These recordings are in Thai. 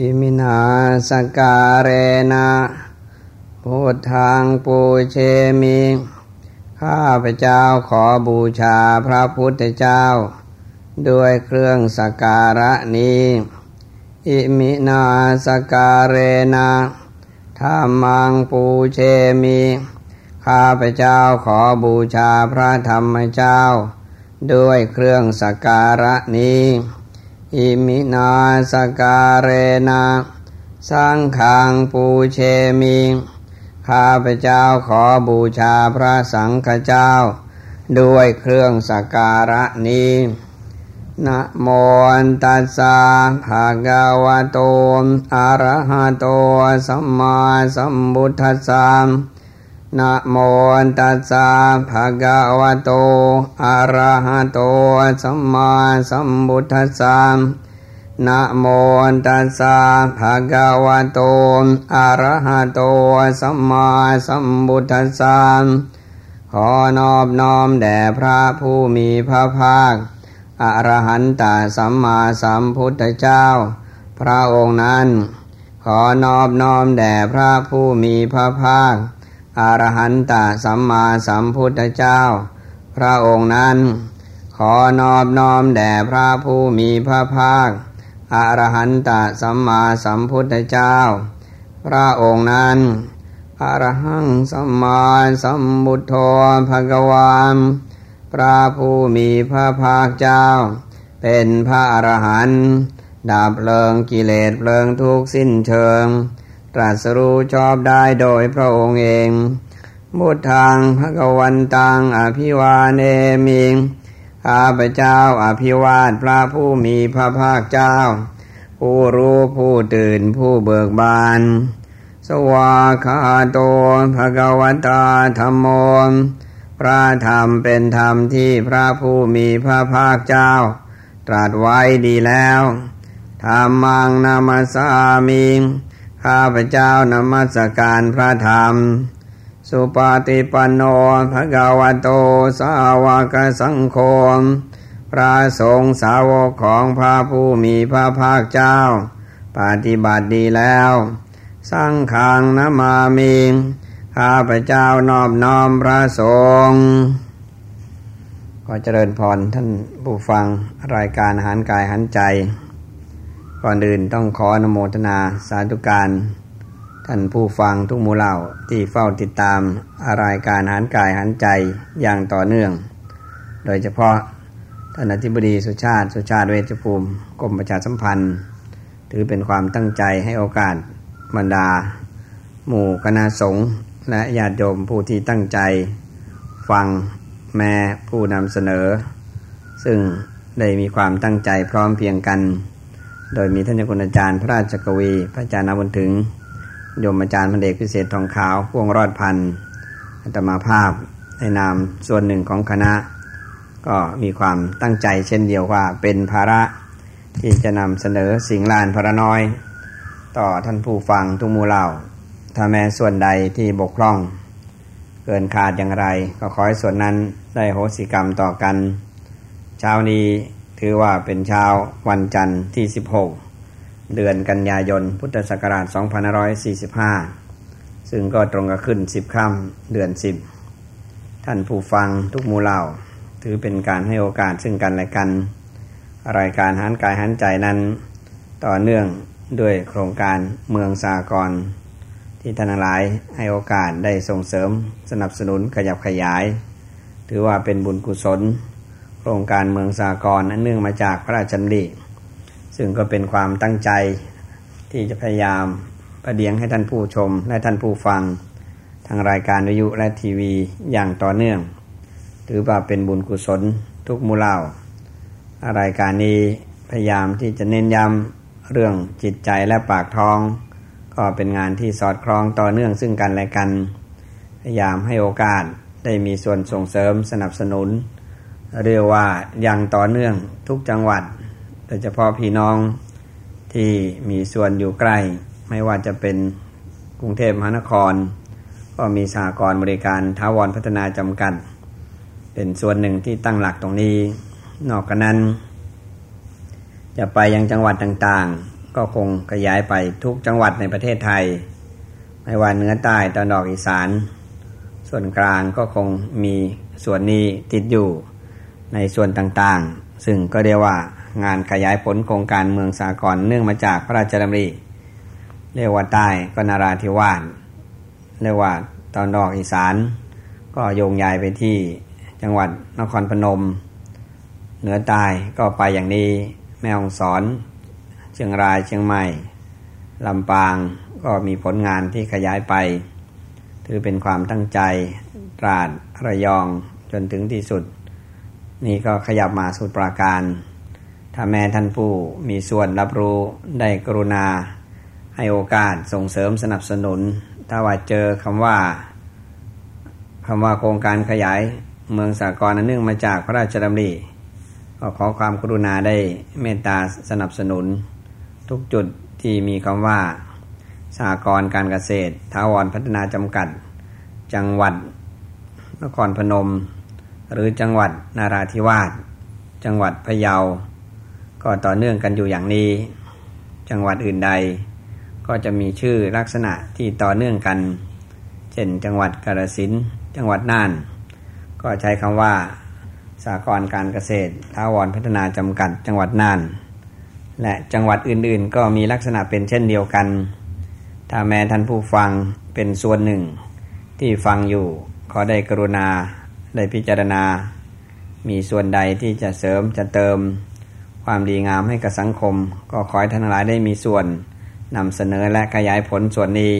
อิมินา สักกาเรนะพุทธังปูเชมิ ข้าพเจ้าขอบูชาพระพุทธเจ้า ด้วยเครื่องสักการะนี้ อิมินา สักกาเรนะธัมมังปูเชมิ ข้าพเจ้าขอบูชาพระธรรมเจ้า ด้วยเครื่องสักการะนี้ อิมินาสการเรนะสังขังปูเชมิข้าพเจ้าขอบูชาพระสังฆเจ้า ด้วยเครื่องสักการะนี้นะโมตัสสะภะคะวะโตอะระหะโตสัมมาสัมพุทธัสสะ นะโมตัสสะภะคะวะโต อะระหะโต สัมมาสัมพุทธัสสะนะโมตัสสะภะคะวะโต อะระหะโต สัมมาสัมพุทธัสสะขอนอบน้อมแด่พระผู้มีพระภาค อรหันตสัมมาสัมพุทธเจ้า พระองค์นั้น ขอนอบน้อมแด่พระผู้มีพระภาค อรหันตสัมมาสัมพุทธเจ้า พระองค์นั้น ขอนอบน้อมแด่พระผู้มีพระภาคอรหันตสัมมาสัมพุทธเจ้า พระองค์นั้นอรหังสัมมาสัมพุทโธภะกวามพระผู้มีพระภาคเจ้า เป็นพระอรหันต์ดับเพลิงกิเลสเพลิงทุกสิ้นเชิง ตรัสรู้ชอบได้โดยพระองค์เองมุททางพระกวันตังอภิวาเนมิงข้าพเจ้าอภิวาทพระผู้มีพระภาคเจ้า ผู้รู้ผู้ตื่นผู้เบิกบาน สวาคาโตภะกวตาธรรมโมพระธรรมเป็นธรรมที่พระผู้มีพระภาคเจ้า ตรัสไว้ดีแล้วธรรมังนามาสามิง ข้าพเจ้านมัสการพระธรรม สุปฏิปันโนภะกวโต สาวกสังโฆพระสงฆ์สาวกของพระผู้มีพระภาคเจ้า ปฏิบัติดีแล้ว สร้างขังนมามิงข้าพเจ้านอบน้อมพระสงฆ์ขอเจริญพรท่านผู้ฟังรายการหันกายหันใจ ก่อนอื่นต้องขออนโมทนาสาธุการ ท่านผู้ฟังทุกหมู่เหล่าที่เฝ้าติดตามรายการหันกายหันใจอย่างต่อเนื่อง โดยเฉพาะท่านอธิบดีสุชาติ สุชาติเวชภูมิกรมประชาสัมพันธ์ ถือเป็นความตั้งใจให้โอกาสบรรดา หมู่คณะสงฆ์และญาติโยมผู้ที่ตั้งใจ ฟังแม่ผู้นำเสนอ ซึ่งได้มีความตั้งใจพร้อมเพียงกัน โดยมีท่านเจ้าคุณอาจารย์พระราชกวี พระอาจารย์นบุญถึง โยมอาจารย์พันเอกพิเศษทองขาวพ่วงรอดพันธ์อัตมาภาพในนามส่วนหนึ่งของคณะ ก็มีความตั้งใจเช่นเดียวว่าเป็นภาระที่จะนำเสนอสิ่งลานพระน้อย ต่อท่านผู้ฟังทุกมูเหล่า ถ้าแม้ส่วนใดที่บกพร่อง เกินขาดอย่างไร ก็ขอให้ส่วนนั้นได้โหสิกรรมต่อกัน เช้านี้ ถือว่าเป็นเช้าวันจันทร์ที่ 16 เดือนกันยายน พุทธศักราช 2545 ซึ่งก็ตรงกับขึ้น 10 ค่ำเดือน 10 ท่านผู้ฟังทุกมูเหล่า ถือเป็นการให้โอกาสซึ่งกันและกัน รายการหันกายหันใจนั้น ต่อเนื่องด้วยโครงการเมืองสากร ที่ท่านหลายให้โอกาสได้ส่งเสริมสนับสนุนขยับขยาย ถือว่าเป็นบุญกุศล โครงการเมืองสากรนั้นเนื่องมาจากพระราชดำริซึ่งก็เป็นความตั้งใจที่จะพยายามประเดียงให้ท่านผู้ชมและท่านผู้ฟัง ทางรายการวิทยุและทีวีอย่างต่อเนื่อง ถือว่าเป็นบุญกุศลทุกมูเล่ารายการนี้พยายามที่จะเน้นย้ำเรื่องจิตใจและปากท้อง ก็เป็นงานที่สอดคล้องต่อเนื่องซึ่งกันและกัน พยายามให้โอกาสได้มีส่วนส่งเสริมสนับสนุน เรียกว่าอย่างต่อเนื่องทุกจังหวัดโดยเฉพาะพี่น้องที่มีส่วนอยู่ใกล้ ไม่ว่าจะเป็นกรุงเทพมหานคร ก็มีสหกรบริการท้าวรพัฒนาจำกัด เป็นส่วนหนึ่งที่ตั้งหลักตรงนี้ นอกจากนั้น จะไปยังจังหวัดต่างๆ ก็คงขยายไปทุกจังหวัดในประเทศไทย ไม่ว่าเหนือใต้ตอนออกอีสาน ส่วนกลางก็คงมีส่วนนี้ติดอยู่ ในส่วนต่างๆ ซึ่งก็เรียกว่างานขยายผลโครงการเมืองสากลเนื่องมาจากพระราชดำริ เรียกว่าใต้ก็นาราธิวาสเรียกว่าตอนออกอีสาน ก็โยงยายไปที่จังหวัดนครพนม เหนือใต้ก็ไปอย่างนี้แม่ฮ่องสอน เชียงรายเชียงใหม่ลำปางก็มีผลงานที่ขยายไป ถือเป็นความตั้งใจตราดระยองจนถึงที่สุด นี่ก็ขยับมาสุดปราการ ถ้าแม่ท่านผู้มีส่วนรับรู้ได้กรุณา ให้โอกาสส่งเสริมสนับสนุน ถ้าว่าเจอคำว่าคำว่าโครงการขยายเมืองสากลนั้นเนื่องมาจากพระราชดำริก็ขอความกรุณาได้เมตตาสนับสนุน ทุกจุดที่มีคำว่าสากรการเกษตรทาวรพัฒนาจำกัด จังหวัดนครพนม หรือจังหวัดนาราธิวาส จังหวัดพะเยา ก็ต่อเนื่องกันอยู่อย่างนี้ จังหวัดอื่นใด ก็จะมีชื่อลักษณะที่ต่อเนื่องกัน เช่น จังหวัดกาฬสินจังหวัดน่าน ก็ใช้คำว่าสากรการเกษตรท้าวรพัฒนาจำกัดจังหวัดน่าน และจังหวัดอื่นๆ ก็มีลักษณะเป็นเช่นเดียวกัน ถ้าแม้ท่านผู้ฟังเป็นส่วนหนึ่งที่ฟังอยู่ขอได้กรุณา ได้พิจารณา มีส่วนใดที่จะเสริมจะเติมความดีงามให้กับสังคม ก็ขอให้ท่านหลายได้มีส่วนนำเสนอและขยายผลส่วนนี้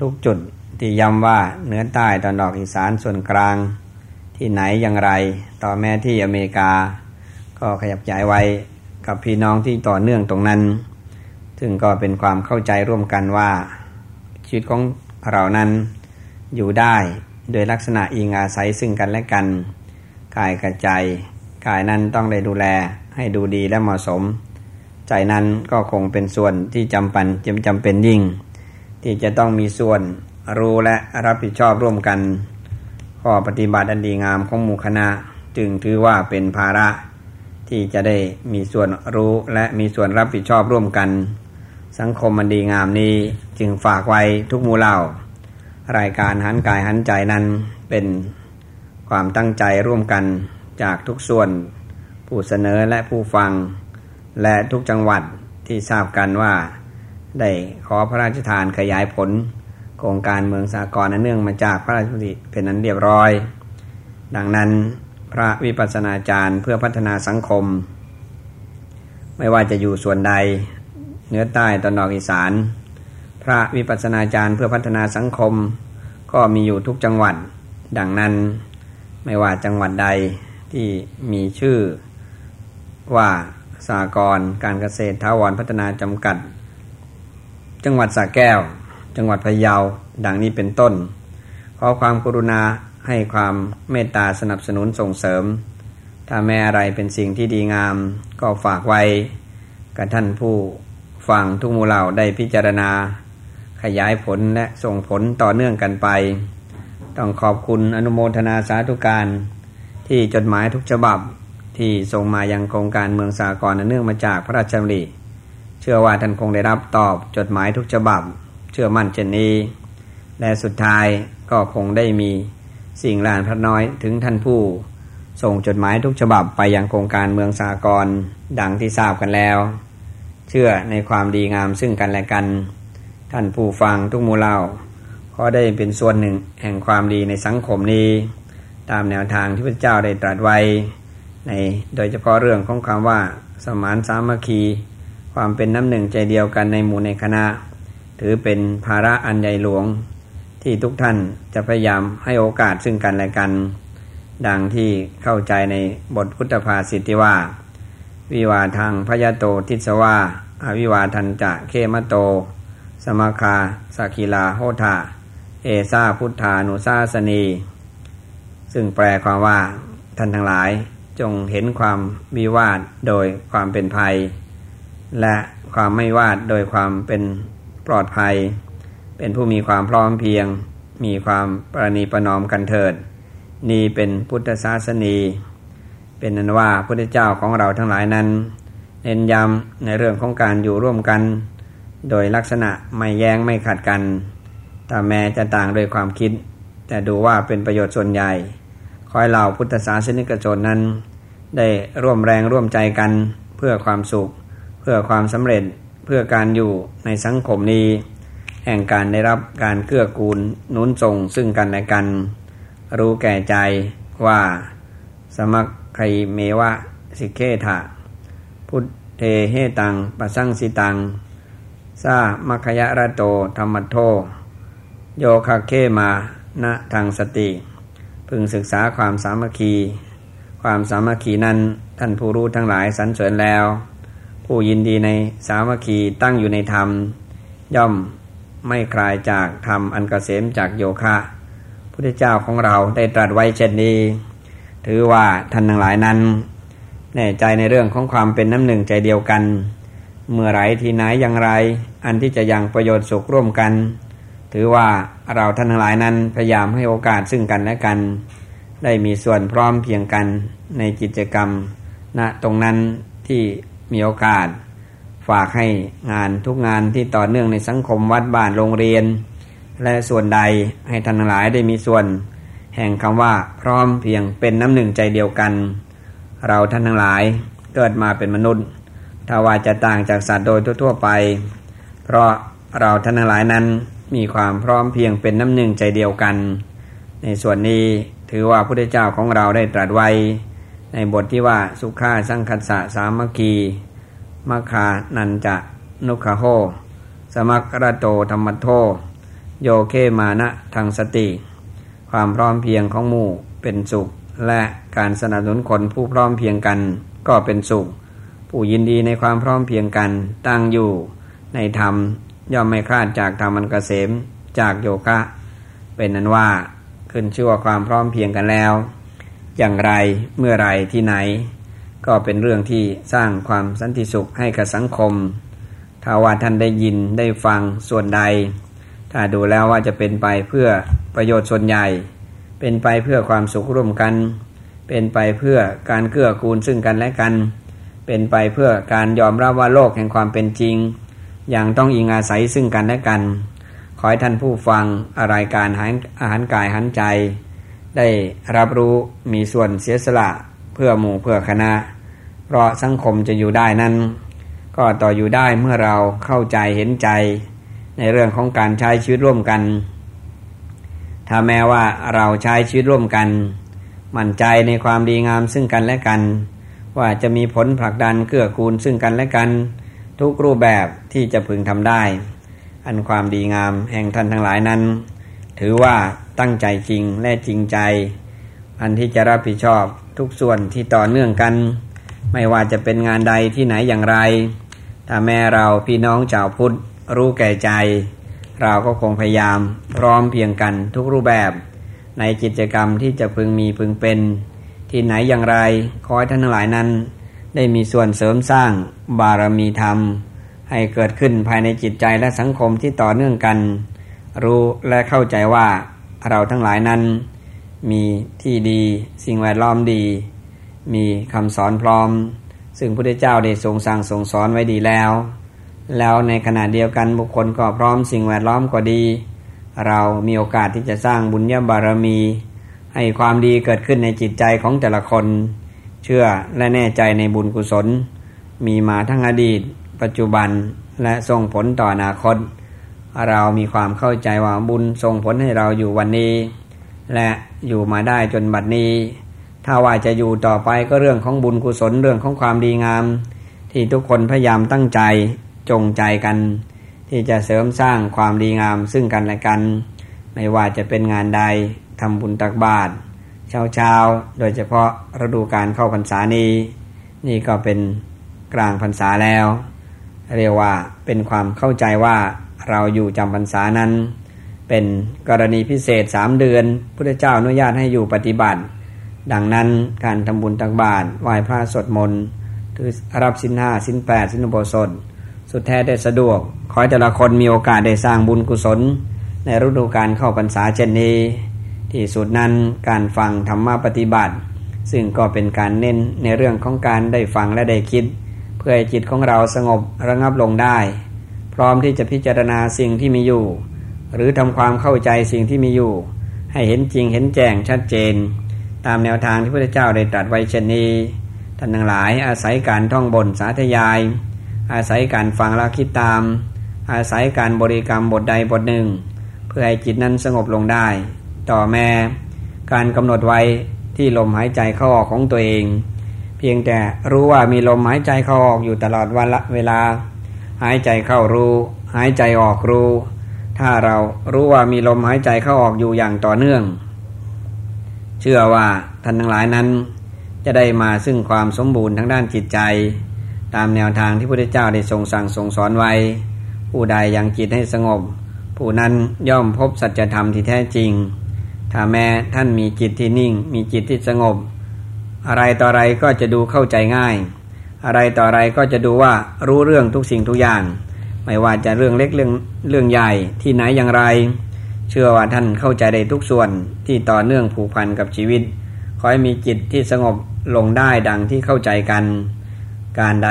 ทุกจุดที่ย้ำว่าเนื้อใต้ตอนออกอีสานส่วนกลาง ที่ไหนอย่างไร ต่อแม่ที่อเมริกา ก็ขยับย้ายไว้กับพี่น้องที่ต่อเนื่องตรงนั้น ซึ่งก็เป็นความเข้าใจร่วมกันว่า ชีวิตของเรานั้นอยู่ได้ โดยลักษณะอิงอาศัยซึ่งกันและกัน กายกับใจ กายนั้นต้องได้ดูแลให้ดูดีและเหมาะสม ใจนั้นก็คงเป็นส่วนที่จำป็นจำจำเป็นยิ่ง ที่จะต้องมีส่วนรู้และรับผิดชอบร่วมกัน ข้อปฏิบัติอันดีงามของหมู่คณะจึงถือว่าเป็นภาระที่จะได้มีส่วนรู้และมีส่วนรับผิดชอบร่วมกัน สังคมอันดีงามนี้จึงฝากไว้ทุกหมู่เหล่า รายการหันกายหันใจนั้นเป็นความตั้งใจร่วมกันจากทุกส่วน ผู้เสนอและผู้ฟัง และทุกจังหวัดที่ทราบกันว่า ได้ขอพระราชทานขยายผลโครงการเมืองสากลเนื่องมาจากพระราชดำริเป็นนั้นเรียบร้อย ดังนั้นพระวิปัสสนาจารย์เพื่อพัฒนาสังคม ไม่ว่าจะอยู่ส่วนใดเนื้อใต้ตอนออกอีสาน พระวิปัสสนาจารย์เพื่อพัฒนาสังคม ก็มีอยู่ทุกจังหวัด ดังนั้นไม่ว่าจังหวัดใดที่มีชื่อว่าสากรการเกษตรท้าวรพัฒนาจำกัด จังหวัดสระแก้ว จังหวัดพะเยา ดังนี้เป็นต้น ขอความกรุณาให้ความเมตตาสนับสนุนส่งเสริม ถ้าแม้อะไรเป็นสิ่งที่ดีงาม ก็ฝากไว้กับท่านผู้ฟังทุกมูเหล่าได้พิจารณา ขยายผลและส่งผลต่อเนื่องกันไป ต้องขอบคุณอนุโมทนาสาธุการ ที่จดหมายทุกฉบับที่ส่งมายังโครงการเมืองสากลเนื่องมาจากพระราชดำริเชื่อว่าท่านคงได้รับตอบจดหมายทุกฉบับ เชื่อมั่นเช่นนี้ และสุดท้ายก็คงได้มีสิ่งลานพระน้อยถึงท่านผู้ ส่งจดหมายทุกฉบับไปยังโครงการเมืองสากลดังที่ทราบกันแล้ว เชื่อในความดีงามซึ่งกันและกัน ท่านผู้ฟังทุกมูเล่าขอได้เป็นส่วนหนึ่งแห่งความดีในสังคมนี้ ตามแนวทางที่พระเจ้าได้ตรัสไว้ ในโดยเฉพาะเรื่องของคำว่า สมานสามัคคี ความเป็นน้ำหนึ่งใจเดียวกันในหมู่ในคณะ ถือเป็นภาระอันใหญ่หลวง ที่ทุกท่านจะพยายามให้โอกาสซึ่งกันและกัน ดังที่เข้าใจในบทพุทธภาษิที่ว่า วิวาทางพยาโตทิศวาอาวิวาทันจะเคมโต สมาคาสักิลาโหธาเอซาพุทธานุซาสนี ซึ่งแปลความว่าท่านทั้งหลายจงเห็นความวิวาทโดยความเป็นภัย และความไม่วาดโดยความเป็นปลอดภัย เป็นผู้มีความพร้อมเพียง มีความประนีประนอมกันเถิด นี่เป็นพุทธศาสนี เป็นนั้นว่าพระเจ้าของเราทั้งหลายนั้น เน้นย้ำในเรื่องของการอยู่ร่วมกัน โดยลักษณะไม่แย้งไม่ขัดกันแต่แม้จะต่างโดยความคิด แต่ดูว่าเป็นประโยชน์ส่วนใหญ่ คอยเหล่าพุทธศาสนิกชนนั้น ได้ร่วมแรงร่วมใจกันเพื่อความสุข เพื่อความสำเร็จเพื่อการอยู่ในสังคมนี้ แห่งการได้รับการเกื้อกูลนุนส่งซึ่งกันและกัน รู้แก่ใจว่า สมัคครเมวะสิเกถะพุทเทเฮตังปะสังสิตัง ซามัคยะระโตธรรมโท โยคาเคมาณทางสติ พึงศึกษาความสามัคคี ความสามัคคีนั้นท่านผู้รู้ทั้งหลายสรรเสริญแล้ว ผู้ยินดีในสามัคคีตั้งอยู่ในธรรม ย่อมไม่คลายจากธรรมอันกเกษมจากโยคะพุทธเจ้าของเราได้ตรัสไว้เช่นนี้ ถือว่าท่านทั้งหลายนั้น แน่ใจในเรื่องของความเป็นน้ำหนึ่งใจเดียวกัน เมื่อไรที่ไหนอย่างไร อันที่จะยังประโยชน์สุขร่วมกัน ถือว่าเราท่านทั้งหลายนั้นพยายามให้โอกาสซึ่งกันและกัน ได้มีส่วนพร้อมเพียงกันในกิจกรรมณนะตรงนั้นที่มีโอกาส ฝากให้งานทุกงานที่ต่อเนื่องในสังคมวัดบ้านโรงเรียน และส่วนใดให้ท่านทั้งหลายได้มีส่วน แห่งคำว่าพร้อมเพียงเป็นน้ำหนึ่งใจเดียวกัน เราท่านทั้งหลายเกิดมาเป็นมนุษย์ ถ้าว่าจะต่างจากสัตว์โดยทั่วๆไป เพราะเราท่านทั้งหลายนั้นมีความพร้อมเพียงเป็นน้ำหนึ่งใจเดียวกัน ในส่วนนี้ถือว่าพระพุทธเจ้าของเราได้ตรัสไว้ ในบทที่ว่าสุขาสังคัสสะสามัคคีมัคคานันจะนุขโหสมัครโตธรรมโท โยเคมานะทางสติ ความพร้อมเพียงของหมู่เป็นสุข และการสนับสนุนคนผู้พร้อมเพียงกันก็เป็นสุข ผู้ยินดีในความพร้อมเพียงกันตั้งอยู่ในธรรมย่อมไม่คลาดจากธรรมันเกษมจากโยคะ เป็นนั้นว่าขึ้นชื่อว่าความพร้อมเพียงกันแล้ว อย่างไรเมื่อไรที่ไหน ก็เป็นเรื่องที่สร้างความสันติสุขให้กับสังคม ถ้าว่าท่านได้ยินได้ฟังส่วนใด ถ้าดูแล้วว่าจะเป็นไปเพื่อประโยชน์ส่วนใหญ่ เป็นไปเพื่อความสุขร่วมกัน เป็นไปเพื่อการเกื้อกูลซึ่งกันและกัน เป็นไปเพื่อการยอมรับว่าโลกแห่งความเป็นจริง อย่างต้องอิงอาศัยซึ่งกันและกัน ขอให้ท่านผู้ฟังรายการอาหารกายหันใจ ได้รับรู้มีส่วนเสียสละเพื่อหมู่เพื่อคณะ เพราะสังคมจะอยู่ได้นั้น ก็ต่ออยู่ได้เมื่อเราเข้าใจเห็นใจ ในเรื่องของการใช้ชีวิตร่วมกัน ถ้าแม้ว่าเราใช้ชีวิตร่วมกัน มั่นใจในความดีงามซึ่งกันและกัน ว่าจะมีผลผลักดันเกื้อกูลซึ่งกันและกัน ทุกรูปแบบที่จะพึงทำได้ อันความดีงามแห่งท่านทั้งหลายนั้น ถือว่าตั้งใจจริงและจริงใจ อันที่จะรับผิดชอบทุกส่วนที่ต่อเนื่องกัน ไม่ว่าจะเป็นงานใดที่ไหนอย่างไร ถ้าแม่เราพี่น้องชาวพุทธรู้แก่ใจ เราก็คงพยายามพร้อมเพียงกันทุกรูปแบบ ในกิจกรรมที่จะพึงมีพึงเป็น ที่ไหนอย่างไร ขอให้ท่านทั้งหลายนั้น ได้มีส่วนเสริมสร้างบารมีธรรม ให้เกิดขึ้นภายในจิตใจและสังคมที่ต่อเนื่องกัน รู้และเข้าใจว่าเราทั้งหลายนั้น มีที่ดีสิ่งแวดล้อมดี มีคำสอนพร้อม ซึ่งพระพุทธเจ้าได้ทรงสั่งทรงสอนไว้ดีแล้ว แล้วในขณะเดียวกันบุคคลก็พร้อมสิ่งแวดล้อมก็ดี เรามีโอกาสที่จะสร้างบุญญาบารมี ให้ความดีเกิดขึ้นในจิตใจของแต่ละคน เชื่อและแน่ใจในบุญกุศล มีมาทั้งอดีต ปัจจุบันและส่งผลต่ออนาคต เรามีความเข้าใจว่าบุญส่งผลให้เราอยู่วันนี้ และอยู่มาได้จนบัดนี้ ถ้าว่าจะอยู่ต่อไปก็เรื่องของบุญกุศลเรื่องของความดีงาม ที่ทุกคนพยายามตั้งใจจงใจกัน ที่จะเสริมสร้างความดีงามซึ่งกันและกัน ไม่ว่าจะเป็นงานใด ทำบุญตักบาตรเช้าเช้าโดยเฉพาะฤดูการเข้าพรรษานี้ นี่ก็เป็นกลางพรรษาแล้ว เรียกว่าเป็นความเข้าใจว่าเราอยู่จำพรรษานั้น เป็นกรณีพิเศษสามเดือนพุทธเจ้าอนุญาตให้อยู่ปฏิบัติ ดังนั้นการทำบุญตักบาตรไหว้พระสวดมนต์คือรับสินห้าสินแปดสินอุโบสถสุดแท้ได้สะดวก ขอให้แต่ละคนมีโอกาสได้สร้างบุญกุศล ในฤดูการเข้าพรรษาเช่นนี้ ที่สุดนั้นการฟังธรรมะปฏิบัติ ซึ่งก็เป็นการเน้นในเรื่องของการได้ฟังและได้คิด เพื่อให้จิตของเราสงบระงับลงได้ พร้อมที่จะพิจารณาสิ่งที่มีอยู่ หรือทำความเข้าใจสิ่งที่มีอยู่ ให้เห็นจริงเห็นแจ้งชัดเจน ตามแนวทางที่พระเจ้าได้ตรัสไว้เช่นนี้ท่านทั้งหลายอาศัยการท่องบนสาธยาย อาศัยการฟังและคิดตาม อาศัยการบริกรรมบทใดบทหนึ่ง เพื่อให้จิตนั้นสงบลงได้ ต่อแม่การกำหนดไว้ที่ลมหายใจเข้าออกของตัวเอง เพียงแต่รู้ว่ามีลมหายใจเข้าออกอยู่ตลอดวันละเวลา หายใจเข้ารู้ หายใจออกรู้ ถ้าเรารู้ว่ามีลมหายใจเข้าออกอยู่อย่างต่อเนื่อง เชื่อว่าท่านทั้งหลายนั้น จะได้มาซึ่งความสมบูรณ์ทางด้านจิตใจ ตามแนวทางที่พระพุทธเจ้าได้ทรงสั่งทรงสอนไว้ ผู้ใดยังจิตให้สงบ ผู้นั้นย่อมพบสัจธรรมที่แท้จริง ถ้าแม้ท่านมีจิตที่นิ่ง มีจิตที่สงบ อะไรต่ออะไรก็จะดูเข้าใจง่าย อะไรต่ออะไรก็จะดูว่ารู้เรื่องทุกสิ่งทุกอย่าง ไม่ว่าจะเรื่องเล็กเรื่องเรื่องใหญ่ที่ไหนอย่างไร เชื่อว่าท่านเข้าใจได้ทุกส่วนที่ต่อเนื่องผูกพันกับชีวิต ขอให้มีจิตที่สงบลงได้ดังที่เข้าใจกัน การใด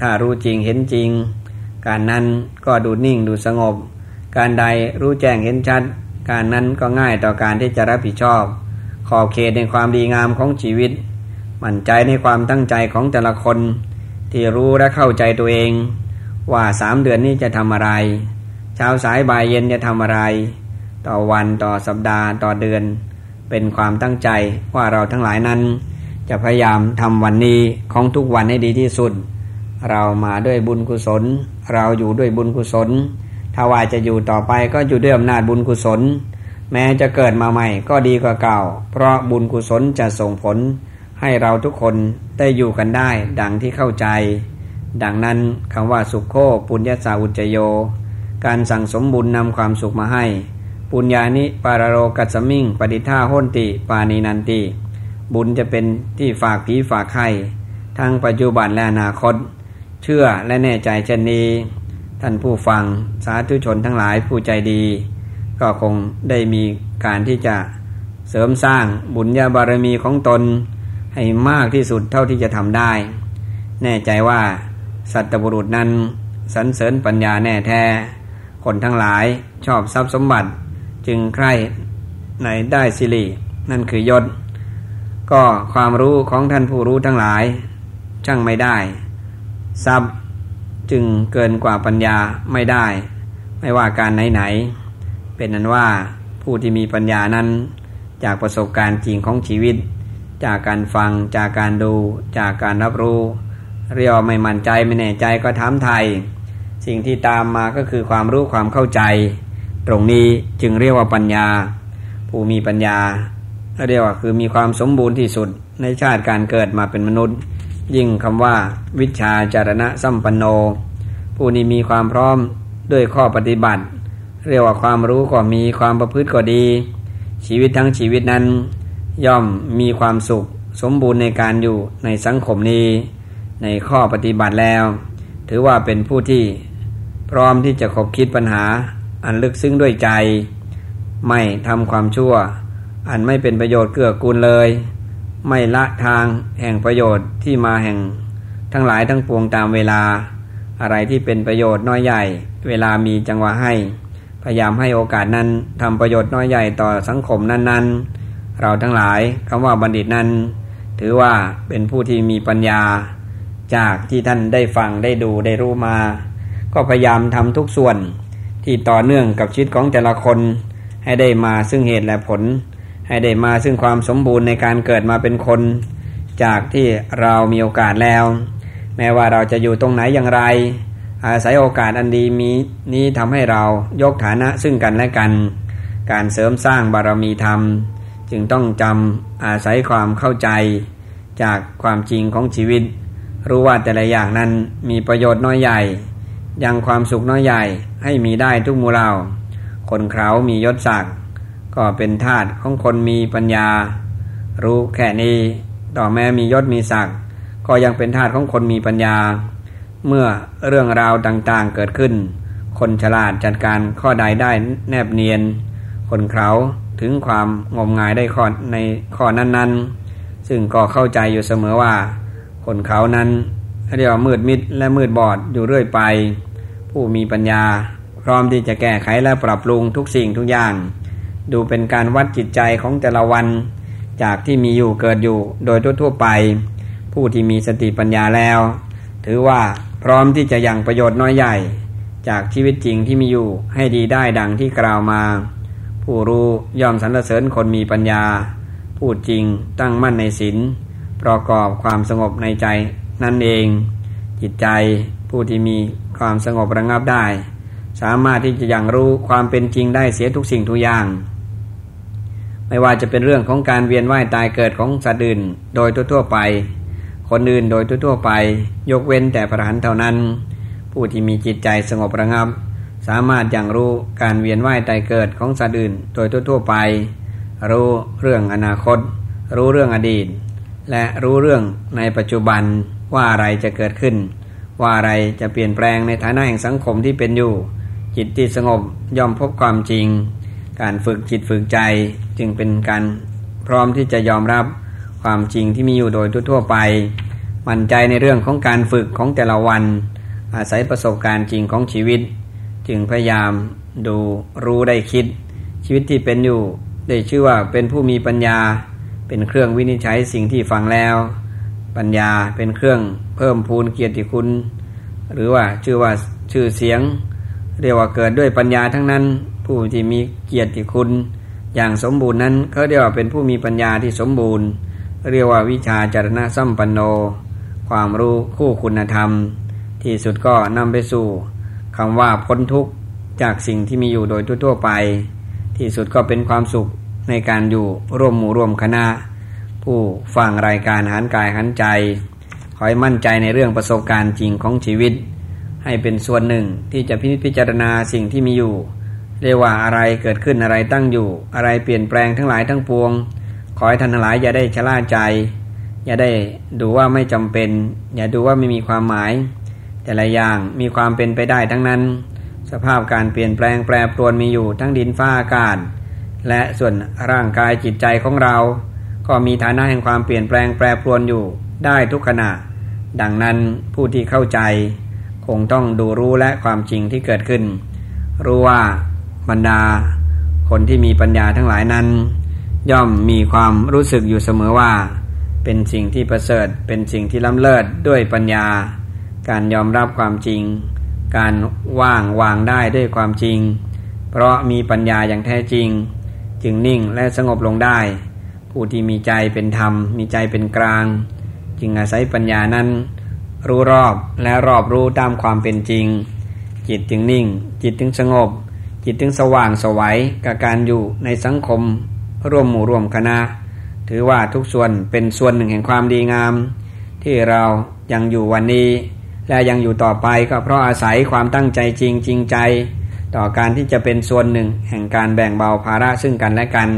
ถ้ารู้จริงเห็นจริง การนั้นก็ดูนิ่งดูสงบ การใดรู้แจ้งเห็นชัด การนั้นก็ง่ายต่อการที่จะรับผิดชอบ ขอบเขตในความดีงามของชีวิต มั่นใจในความตั้งใจของแต่ละคน ที่รู้และเข้าใจตัวเอง ว่าสามเดือนนี้จะทำอะไร เช้าสายบ่ายเย็นจะทำอะไร ต่อวันต่อสัปดาห์ต่อเดือน เป็นความตั้งใจว่าเราทั้งหลายนั้น จะพยายามทำวันนี้ของทุกวันให้ดีที่สุด เรามาด้วยบุญกุศล เราอยู่ด้วยบุญกุศล ถ้าว่าจะอยู่ต่อไปก็อยู่ด้วยอำนาจบุญกุศล แม้จะเกิดมาใหม่ก็ดีกว่าเก่า เพราะบุญกุศลจะส่งผล ให้เราทุกคนได้อยู่กันได้ ดังที่เข้าใจ ดังนั้นคำว่าสุขโคปุญญาสาอุจโย การสั่งสมบุญนำความสุขมาให้ ปุญญานิปารโรกัสมิงปฏิท่าโหนติ ปานีนันติ บุญจะเป็นที่ฝากผีฝากไข่ทั้งปัจจุบันและอนาคต เชื่อและแน่ใจเช่นนี้ ท่านผู้ฟังสาธุชนทั้งหลายผู้ใจดี ก็คงได้มีการที่จะเสริมสร้างบุญญาบารมีของตน ให้มากที่สุดเท่าที่จะทำได้ แน่ใจว่าสัตบุรุษนั้นสรรเสริญปัญญาแน่แท้ คนทั้งหลายชอบทรัพย์สมบัติจึงใคร่ในได้สิรินั่นคือยศ ก็ความรู้ของท่านผู้รู้ทั้งหลาย ช่างไม่ได้ ทรัพย์ จึงเกินกว่าปัญญาไม่ได้ ไม่ว่าการไหนๆเป็นนั้นว่าผู้ที่มีปัญญานั้น จากประสบการณ์จริงของชีวิต จากการฟังจากการดู จากการรับรู้ เรียกไม่มั่นใจไม่แน่ใจก็ถามไทย สิ่งที่ตามมาก็คือความรู้ความเข้าใจ ตรงนี้จึงเรียกว่าปัญญา ผู้มีปัญญาเรียกว่าคือมีความสมบูรณ์ที่สุดในชาติการเกิดมาเป็นมนุษย์ ยิ่งคำว่า วิชาจารณะสัมปันโน ผู้นี้มีความพร้อมด้วยข้อปฏิบัติ เรียกว่าความรู้ก็มีความประพฤติก็ดี ชีวิตทั้งชีวิตนั้น ย่อมมีความสุข สมบูรณ์ในการอยู่ในสังคมนี้ ในข้อปฏิบัติแล้ว ถือว่าเป็นผู้ที่พร้อมที่จะคบคิดปัญหา อันลึกซึ้งด้วยใจ ไม่ทำความชั่ว อันไม่เป็นประโยชน์เกื้อกูลเลย ไม่ละทางแห่งประโยชน์ที่มาแห่งทั้งหลายทั้งปวงตามเวลา อะไรที่เป็นประโยชน์น้อยใหญ่ เวลามีจังหวะให้ พยายามให้โอกาสนั้นทำประโยชน์น้อยใหญ่ต่อสังคมนั้นๆ เราทั้งหลายคำว่าบัณฑิตนั้น ถือว่าเป็นผู้ที่มีปัญญา จากที่ท่านได้ฟังได้ดูได้รู้มา ก็พยายามทำทุกส่วนที่ต่อเนื่องกับชีวิตของแต่ละคนให้ได้มาซึ่งเหตุและผล ให้ได้มาซึ่งความสมบูรณ์ในการเกิดมาเป็นคน จากที่เรามีโอกาสแล้ว แม้ว่าเราจะอยู่ตรงไหนอย่างไร อาศัยโอกาสอันดีมีนี้ทำให้เรายกฐานะซึ่งกันและกัน การเสริมสร้างบารมีธรรม จึงต้องจำอาศัยความเข้าใจ จากความจริงของชีวิต รู้ว่าแต่ละอย่างนั้นมีประโยชน์น้อยใหญ่ ยังความสุขน้อยใหญ่ให้มีได้ทุกมูเราคนเขามียศศักดิ์ ก็เป็นธาตุของคนมีปัญญา รู้แค่นี้ ต่อแม้มียศมีศักดิ์ก็ยังเป็นธาตุของคนมีปัญญา เมื่อเรื่องราวต่างๆเกิดขึ้น คนฉลาดจัดการข้อใดได้แนบเนียน คนเขาถึงความงมงายได้ข้อในข้อนั้นๆ ซึ่งก็เข้าใจอยู่เสมอว่า คนเขานั้นเรียกว่ามืดมิดและมืดบอดอยู่เรื่อยไป ผู้มีปัญญา พร้อมที่จะแก้ไขและปรับปรุงทุกสิ่งทุกอย่าง ดูเป็นการวัดจิตใจของแต่ละวัน จากที่มีอยู่เกิดอยู่โดยทั่วไป ผู้ที่มีสติปัญญาแล้ว ถือว่าพร้อมที่จะยังประโยชน์น้อยใหญ่ จากชีวิตจริงที่มีอยู่ให้ดีได้ดังที่กล่าวมา ผู้รู้ย่อมสรรเสริญคนมีปัญญา พูดจริงตั้งมั่นในศีลประกอบความสงบในใจนั่นเอง จิตใจผู้ที่มีความสงบระงับได้ สามารถที่จะยังรู้ความเป็นจริงได้เสียทุกสิ่งทุกอย่าง ไม่ว่าจะเป็นเรื่องของการเวียนว่ายตายเกิดของสัตว์อื่นโดยทั่วไป คนอื่นโดยทั่วไป ยกเว้นแต่พระหันเท่านั้น ผู้ที่มีจิตใจสงบระงับ สามารถอยังรู้การเวียนว่ายตายเกิดของสัตว์อื่น โดยทั่วไป รู้เรื่องอนาคต รู้เรื่องอดีต และรู้เรื่องในปัจจุบันว่าอะไรจะเกิดขึ้น ว่าอะไรจะเปลี่ยนแปลงในฐานะแห่งสังคมที่เป็นอยู่ จิตที่สงบย่อมพบความจริง การฝึกจิตฝึกใจจึงเป็นการพร้อมที่จะยอมรับความจริงที่มีอยู่โดยทั่วไป มั่นใจในเรื่องของการฝึกของแต่ละวัน อาศัยประสบการณ์จริงของชีวิต จึงพยายามดูรู้ได้คิด ชีวิตที่เป็นอยู่ ได้ชื่อว่าเป็นผู้มีปัญญา เป็นเครื่องวินิจฉัยสิ่งที่ฟังแล้ว ปัญญาเป็นเครื่องเพิ่มพูนเกียรติคุณ หรือว่าชื่อว่าชื่อเสียง เรียกว่าเกิดด้วยปัญญาทั้งนั้น ผู้ที่มีเกียรติคุณอย่างสมบูรณ์นั้นเขาเรียกว่าเป็นผู้มีปัญญาที่สมบูรณ์ เรียกว่าวิชาจารณะสัมปันโน ความรู้คู่คุณธรรม ที่สุดก็นำไปสู่คำว่าพ้นทุกข์จากสิ่งที่มีอยู่โดยทั่วไป ที่สุดก็เป็นความสุขในการอยู่ร่วมหมู่ร่วมคณะ ผู้ฟังรายการหันกายหันใจ ขอให้มั่นใจในเรื่องประสบการณ์จริงของชีวิต ให้เป็นส่วนหนึ่งที่จะพิพจารณาสิ่งที่มีอยู่ เรียกว่าอะไรเกิดขึ้นอะไรตั้งอยู่ อะไรเปลี่ยนแปลงทั้งหลายทั้งปวง ขอให้ท่านทั้งหลายอย่าได้ชะล่าใจ อย่าได้ดูว่าไม่จำเป็น อย่าดูว่าไม่มีความหมาย แต่ละอย่างมีความเป็นไปได้ทั้งนั้น สภาพการเปลี่ยนแปลงแปรปรวนมีอยู่ทั้งดินฟ้าอากาศและส่วนร่างกายจิตใจของเรา ก็มีฐานะแห่งความเปลี่ยนแปลงแปรปรวนอยู่ได้ทุกขณะ ดังนั้นผู้ที่เข้าใจ คงต้องดูรู้และความจริงที่เกิดขึ้น รู้ว่า บรรดา คนที่มีปัญญาทั้งหลายนั้น ย่อมมีความรู้สึกอยู่เสมอว่า เป็นสิ่งที่ประเสริฐ เป็นสิ่งที่ล้ำเลิศด้วยปัญญา การยอมรับความจริง การว่างวางได้ด้วยความจริง เพราะมีปัญญาอย่างแท้จริง จึงนิ่งและสงบลงได้ ผู้ที่มีใจเป็นธรรม มีใจเป็นกลาง จึงอาศัยปัญญานั้น รู้รอบและรอบรู้ตามความเป็นจริงจิตจึงนิ่ง จิตจึงสงบ จิตจึงสว่างสวัยกับการอยู่ในสังคมร่วมหมู่ร่วมคณะ ถือว่าทุกส่วนเป็นส่วนหนึ่งแห่งความดีงาม ที่เรายังอยู่วันนี้ และยังอยู่ต่อไปก็เพราะอาศัยความตั้งใจจริงจริงใจ ต่อการที่จะเป็นส่วนหนึ่งแห่งการแบ่งเบาภาระซึ่งกันและกัน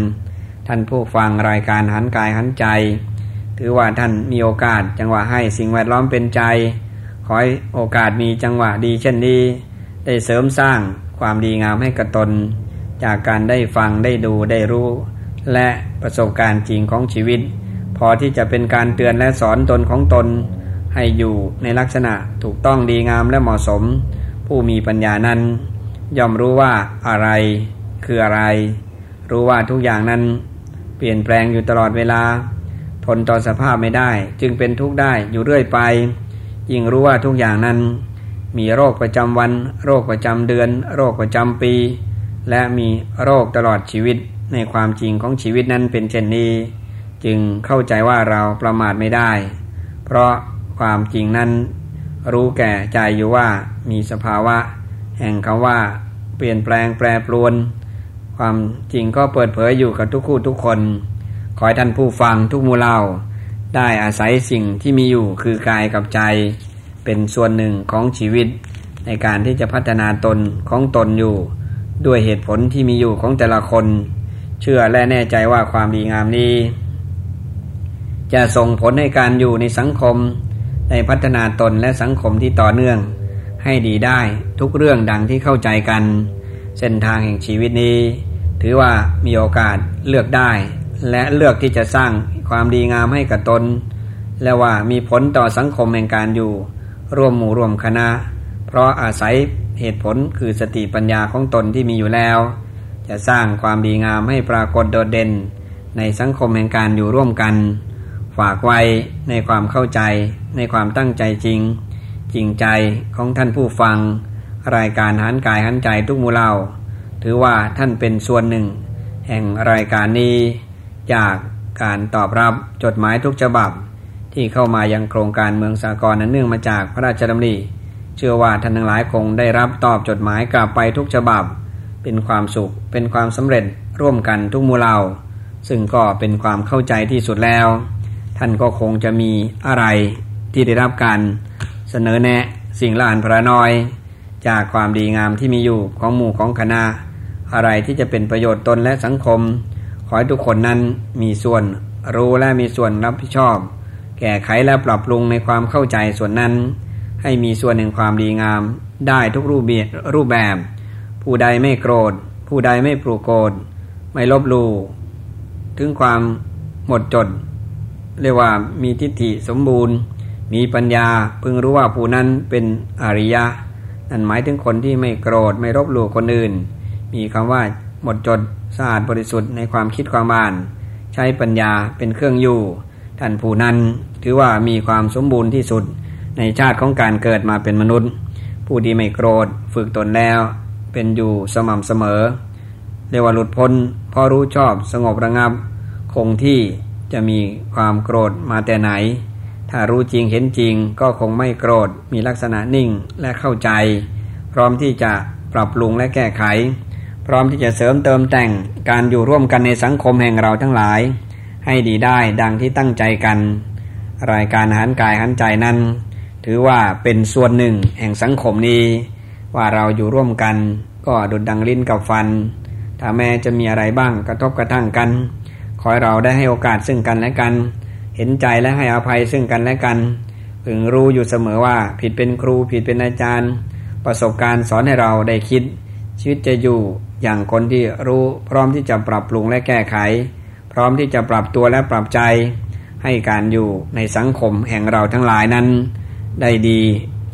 ท่านผู้ฟังรายการหันกายหันใจ ถือว่าท่านมีโอกาสจังหวะให้สิ่งแวดล้อมเป็นใจ ขอให้โอกาสมีจังหวะดีเช่นนี้ ได้เสริมสร้าง ความดีงามให้กับตน จากการได้ฟังได้ดูได้รู้ และประสบการณ์จริงของชีวิต พอที่จะเป็นการเตือนและสอนตนของตน ให้อยู่ในลักษณะถูกต้องดีงามและเหมาะสม ผู้มีปัญญานั้น ย่อมรู้ว่าอะไรคืออะไร รู้ว่าทุกอย่างนั้น เปลี่ยนแปลงอยู่ตลอดเวลา ทนต่อสภาพไม่ได้ จึงเป็นทุกข์ได้อยู่เรื่อยไป ยิ่งรู้ว่าทุกอย่างนั้น มีโรคประจำวัน โรคประจำเดือน โรคประจำปี และมีโรคตลอดชีวิตในความจริงของชีวิตนั้นเป็นเช่นนี้ จึงเข้าใจว่าเราประมาทไม่ได้ เพราะความจริงนั้น รู้แก่ใจอยู่ว่ามีสภาวะ แห่งคำว่า เปลี่ยนแปลงแปรปรวน ความจริงก็เปิดเผยอยู่กับทุกคู่ทุกคน ขอให้ท่านผู้ฟังทุกมูเล่า ได้อาศัยสิ่งที่มีอยู่คือกายกับใจ เป็นส่วนหนึ่งของชีวิต ในการที่จะพัฒนาตนของตนอยู่ ด้วยเหตุผลที่มีอยู่ของแต่ละคน เชื่อและแน่ใจว่าความดีงามนี้ จะส่งผลให้การอยู่ในสังคม ในพัฒนาตนและสังคมที่ต่อเนื่อง ให้ดีได้ทุกเรื่องดังที่เข้าใจกัน เส้นทางแห่งชีวิตนี้ ถือว่ามีโอกาสเลือกได้ และเลือกที่จะสร้างความดีงามให้กับตนและว่ามีผลต่อสังคมแห่งการอยู่ ร่วมหมู่ร่วมคณะ เพราะอาศัยเหตุผลคือสติปัญญาของตนที่มีอยู่แล้ว จะสร้างความดีงามให้ปรากฏโดดเด่น ในสังคมแห่งการอยู่ร่วมกัน ฝากไว้ในความเข้าใจ ในความตั้งใจจริง จริงใจของท่านผู้ฟัง รายการหันกายหันใจทุกมูเล่า ถือว่าท่านเป็นส่วนหนึ่ง แห่งรายการนี้ จากการตอบรับจดหมายทุกฉบับ ที่เข้ามายังโครงการเมืองสากลนั้นเนื่องมาจากพระราชดำริ เชื่อว่าท่านทั้งหลายคงได้รับตอบจดหมายกลับไปทุกฉบับ เป็นความสุข เป็นความสำเร็จร่วมกันทุกมูเลาซึ่งก็เป็นความเข้าใจที่สุดแล้ว ท่านก็คงจะมีอะไรที่ได้รับการเสนอแนะสิ่งละอันพระน้อย จากความดีงามที่มีอยู่ของหมู่ของคณะ อะไรที่จะเป็นประโยชน์ตนและสังคม ขอให้ทุกคนนั้นมีส่วนรู้และมีส่วนรับผิดชอบ แก้ไขและปรับปรุงในความเข้าใจส่วนนั้น ให้มีส่วนหนึ่งความดีงาม ได้ทุกรูปเบียรูปแบบ ผู้ใดไม่โกรธ ผู้ใดไม่ปลูกโกรธไม่ลบลู่ถึงความหมดจด เรียกว่ามีทิฏฐิสมบูรณ์ มีปัญญาพึงรู้ว่าผู้นั้นเป็นอริยะนั่นหมายถึงคนที่ไม่โกรธไม่ลบลู่คนอื่น มีคำว่าหมดจดสะอาดบริสุทธิ์ในความคิดความอ่าน ใช้ปัญญาเป็นเครื่องอยู่ ท่านผู้นั้นถือว่ามีความสมบูรณ์ที่สุดในชาติของการเกิดมาเป็นมนุษย์ ผู้ที่ไม่โกรธฝึกตนแล้ว เป็นอยู่สม่ำเสมอเรียกว่าหลุดพ้นพอรู้ชอบสงบระงับ คงที่จะมีความโกรธมาแต่ไหน ถ้ารู้จริงเห็นจริงก็คงไม่โกรธมีลักษณะนิ่งและเข้าใจ พร้อมที่จะปรับปรุงและแก้ไข พร้อมที่จะเสริมเติมแต่งการอยู่ร่วมกันในสังคมแห่งเราทั้งหลาย ให้ดีได้ดังที่ตั้งใจกัน รายการหันกายหันใจนั้น ถือว่าเป็นส่วนหนึ่งแห่งสังคมนี้ ว่าเราอยู่ร่วมกันก็ดุดดังลิ้นกับฟัน ถ้าแม้จะมีอะไรบ้างกระทบกระทั่งกัน ขอให้เราได้ให้โอกาสซึ่งกันและกัน เห็นใจและให้อภัยซึ่งกันและกันพึงรู้อยู่เสมอว่าผิดเป็นครูผิดเป็นอาจารย์ ประสบการณ์สอนให้เราได้คิด ชีวิตจะอยู่อย่างคนที่รู้พร้อมที่จะปรับปรุงและแก้ไข ร้อมที่จะปรับตัวและปรับใจ ให้การอยู่ในสังคมแห่งเราทั้งหลายนั้น ได้ดี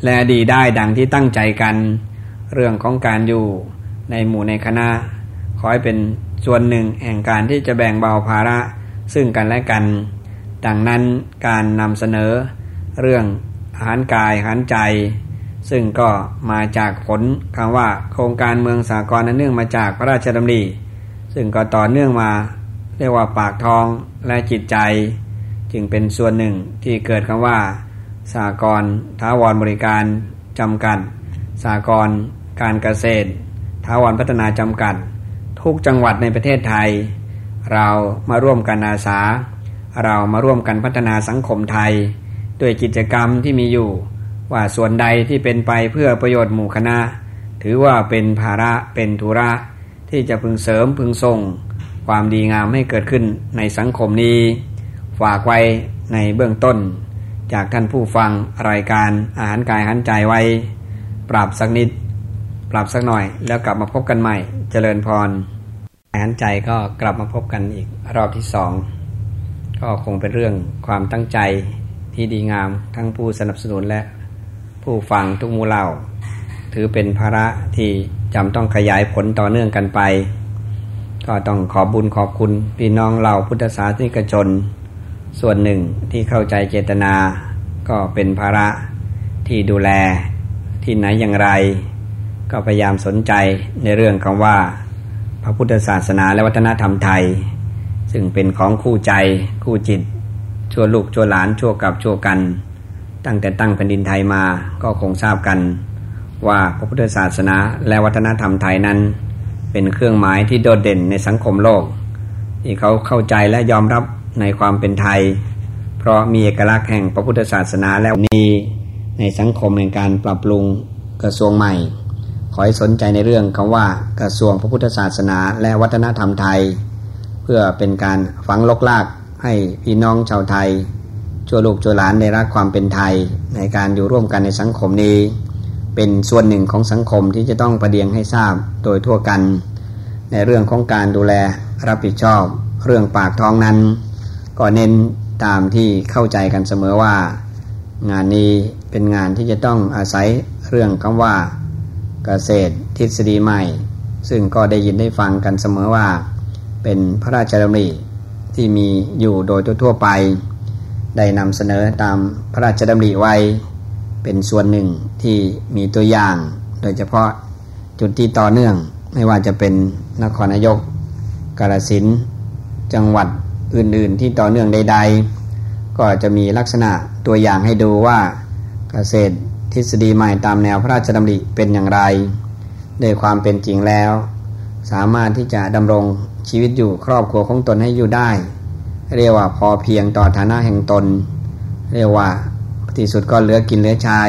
และดีได้ดังที่ตั้งใจกัน เรื่องของการอยู่ในหมู่ในคณะ ขอให้เป็นส่วนหนึ่งแห่งการที่จะแบ่งเบาภาระซึ่งกันและกัน ดังนั้นการนำเสนอ เรื่องอาหารกายอาหารใจ ซึ่งก็มาจากผลคำว่าโครงการเมืองสากลนั้นเนื่องมาจากพระราชดำริซึ่งก็ต่อเนื่องมา รียกว่าปากท้องและจิตใจ จึงเป็นส่วนหนึ่งที่เกิดคำว่าสากรท้าวรบริการจำกัดสากรการเกษตรท้าวรพัฒนาจำกัด ทุกจังหวัดในประเทศไทย เรามาร่วมกันอาสา เรามาร่วมกันพัฒนาสังคมไทย ด้วยกิจกรรมที่มีอยู่ ว่าส่วนใดที่เป็นไปเพื่อประโยชน์หมู่คณะ ถือว่าเป็นภาระเป็นธุระที่จะพึงเสริมพึงส่ง ความดีงามให้เกิดขึ้นในสังคมนี้ ฝากไว้ในเบื้องต้น จากท่านผู้ฟังรายการอาหารกายหันใจไว้ ปรับสักนิด ปรับสักหน่อย แล้วกลับมาพบกันใหม่ เจริญพร อาหารใจก็กลับมาพบกันอีกรอบที่สองก็คงเป็นเรื่องความตั้งใจที่ดีงามทั้งผู้สนับสนุนและผู้ฟังทุกมูเล่า ถือเป็นภาระที่จำต้องขยายผลต่อเนื่องกันไป ก็ต้องขอบบุญขอบคุณพี่น้องเราพุทธศาสนิกชน ส่วนหนึ่งที่เข้าใจเจตนา ก็เป็นภาระที่ดูแลที่ไหนอย่างไร ก็พยายามสนใจในเรื่องคำว่า พระพุทธศาสนาและวัฒนธรรมไทย ซึ่งเป็นของคู่ใจคู่จิต ชั่วลูกชั่วหลานชั่วกับชั่วกัน ตั้งแต่ตั้งแผ่นดินไทยมาก็คงทราบกัน ว่าพระพุทธศาสนาและวัฒนธรรมไทยนั้น เป็นเครื่องหมายที่โดดเด่นในสังคมโลก ที่เขาเข้าใจและยอมรับในความเป็นไทย เพราะมีเอกลักษณ์แห่งพระพุทธศาสนาแล้วนี้ในสังคมแห่งการปรับปรุงกระทรวงใหม่ ขอให้สนใจในเรื่องคำว่ากระทรวงพระพุทธศาสนาและวัฒนธรรมไทย เพื่อเป็นการฝังลกลากให้พี่น้องชาวไทยชั่วลูกชั่วหลานได้รักความเป็นไทยในการอยู่ร่วมกันในสังคมนี้ เป็นส่วนหนึ่งของสังคมที่จะต้องประเดียงให้ทราบโดยทั่วกัน ในเรื่องของการดูแลรับผิดชอบเรื่องปากท้องนั้น ก็เน้นตามที่เข้าใจกันเสมอว่า งานนี้เป็นงานที่จะต้องอาศัยเรื่องคำว่าเกษตรทฤษฎีใหม่ ซึ่งก็ได้ยินได้ฟังกันเสมอว่า เป็นพระราชดำริที่มีอยู่โดยทั่วไป ได้นำเสนอตามพระราชดำริไว้ เป็นส่วนหนึ่งที่มีตัวอย่าง โดยเฉพาะจุดที่ต่อเนื่องไม่ว่าจะเป็นนครนายกกาลสินจังหวัดอื่นๆ ที่ต่อเนื่องใด ๆ ก็จะมีลักษณะตัวอย่างให้ดูว่าเกษตรทฤษฎีใหม่ตามแนวพระราชดำริเป็นอย่างไรโดยความเป็นจริงแล้ว สามารถที่จะดำรงชีวิตอยู่ครอบครัวของตนให้อยู่ได้ เรียกว่าพอเพียงต่อฐานะแห่งตน เรียกว่า ที่สุดก็เหลือกินเหลือชาย